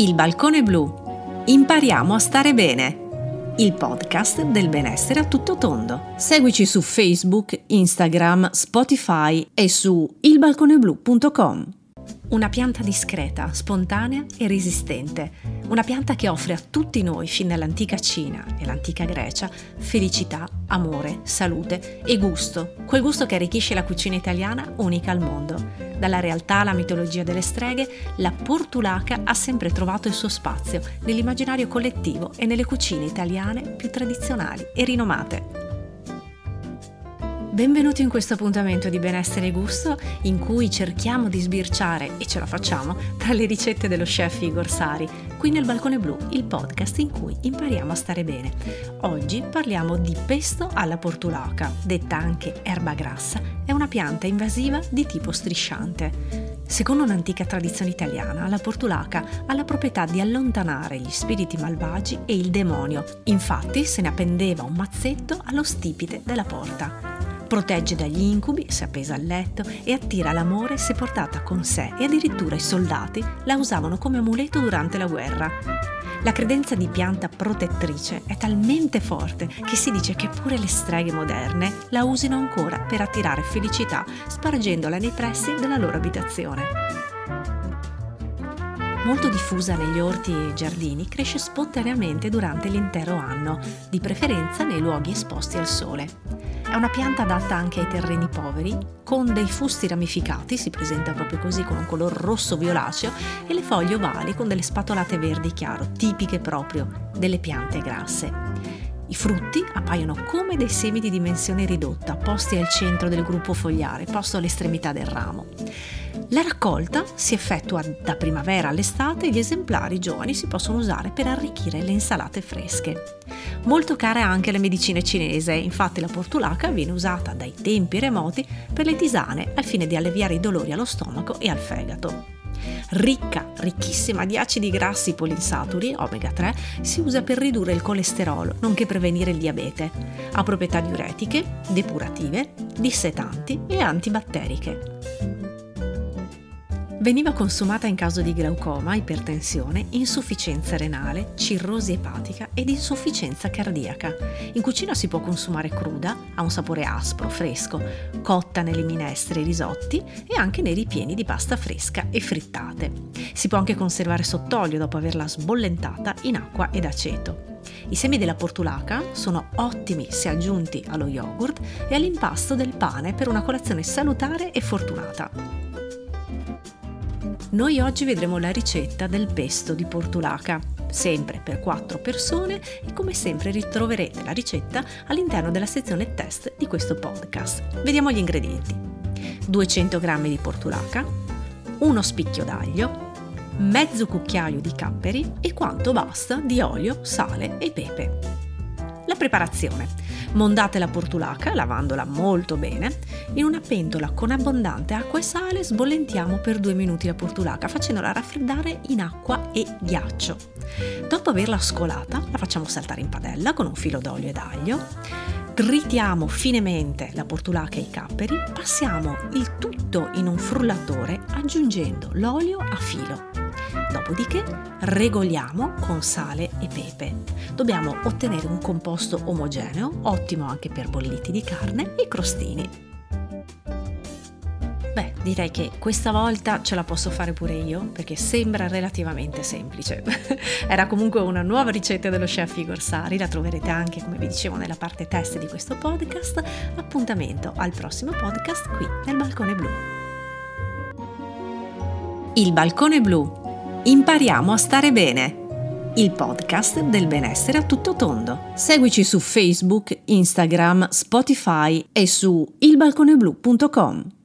Il balcone blu. Impariamo a stare bene. Il podcast del benessere a tutto tondo. Seguici su Facebook, Instagram, Spotify e su ilbalconeblu.com. Una pianta discreta, spontanea e resistente. Una pianta che offre a tutti noi, fin dall'antica Cina e l'antica Grecia, felicità, amore, salute e gusto. Quel gusto che arricchisce la cucina italiana unica al mondo. Dalla realtà alla mitologia delle streghe, la portulaca ha sempre trovato il suo spazio nell'immaginario collettivo e nelle cucine italiane più tradizionali e rinomate. Benvenuti in questo appuntamento di benessere e gusto in cui cerchiamo di sbirciare, e ce la facciamo, tra le ricette dello chef Igor Sari, qui nel Balcone Blu, il podcast in cui impariamo a stare bene. Oggi parliamo di pesto alla portulaca, detta anche erba grassa, è una pianta invasiva di tipo strisciante. Secondo un'antica tradizione italiana, la portulaca ha la proprietà di allontanare gli spiriti malvagi e il demonio. Infatti se ne appendeva un mazzetto allo stipite della porta. Protegge dagli incubi se appesa al letto e attira l'amore se portata con sé e addirittura i soldati la usavano come amuleto durante la guerra. La credenza di pianta protettrice è talmente forte che si dice che pure le streghe moderne la usino ancora per attirare felicità spargendola nei pressi della loro abitazione. Molto diffusa negli orti e giardini, cresce spontaneamente durante l'intero anno, di preferenza nei luoghi esposti al sole. È una pianta adatta anche ai terreni poveri, con dei fusti ramificati, si presenta proprio così con un color rosso violaceo, e le foglie ovali con delle spatolate verdi chiaro, tipiche proprio delle piante grasse. I frutti appaiono come dei semi di dimensione ridotta, posti al centro del gruppo fogliare, posto all'estremità del ramo. La raccolta si effettua da primavera all'estate e gli esemplari giovani si possono usare per arricchire le insalate fresche. Molto cara anche la medicina cinese, infatti la portulaca viene usata dai tempi remoti per le tisane al fine di alleviare i dolori allo stomaco e al fegato. Ricca, ricchissima di acidi grassi polinsaturi, omega 3, si usa per ridurre il colesterolo, nonché prevenire il diabete. Ha proprietà diuretiche, depurative, dissetanti e antibatteriche. Veniva consumata in caso di glaucoma, ipertensione, insufficienza renale, cirrosi epatica ed insufficienza cardiaca. In cucina si può consumare cruda, ha un sapore aspro, fresco, cotta nelle minestre e risotti e anche nei ripieni di pasta fresca e frittate. Si può anche conservare sott'olio dopo averla sbollentata in acqua ed aceto. I semi della portulaca sono ottimi se aggiunti allo yogurt e all'impasto del pane per una colazione salutare e fortunata. Noi oggi vedremo la ricetta del pesto di portulaca, sempre per 4 persone e come sempre ritroverete la ricetta all'interno della sezione test di questo podcast. Vediamo gli ingredienti. 200 g di portulaca, uno spicchio d'aglio, mezzo cucchiaio di capperi e quanto basta di olio, sale e pepe. La preparazione. Mondate la portulaca, lavandola molto bene. In una pentola con abbondante acqua e sale sbollentiamo per due minuti la portulaca facendola raffreddare in acqua e ghiaccio. Dopo averla scolata la facciamo saltare in padella con un filo d'olio ed aglio. Tritiamo finemente la portulaca e i capperi, passiamo il tutto in un frullatore aggiungendo l'olio a filo. Dopodiché regoliamo con sale e pepe. Dobbiamo ottenere un composto omogeneo, ottimo anche per bolliti di carne e crostini. Beh, direi che questa volta ce la posso fare pure io perché sembra relativamente semplice. Era comunque una nuova ricetta dello chef Igor Sari, la troverete anche, come vi dicevo, nella parte test di questo podcast. Appuntamento al prossimo podcast qui nel Balcone Blu. Il Balcone Blu Impariamo a stare bene. Il podcast del benessere a tutto tondo. Seguici su Facebook, Instagram, Spotify e su ilbalconeblu.com.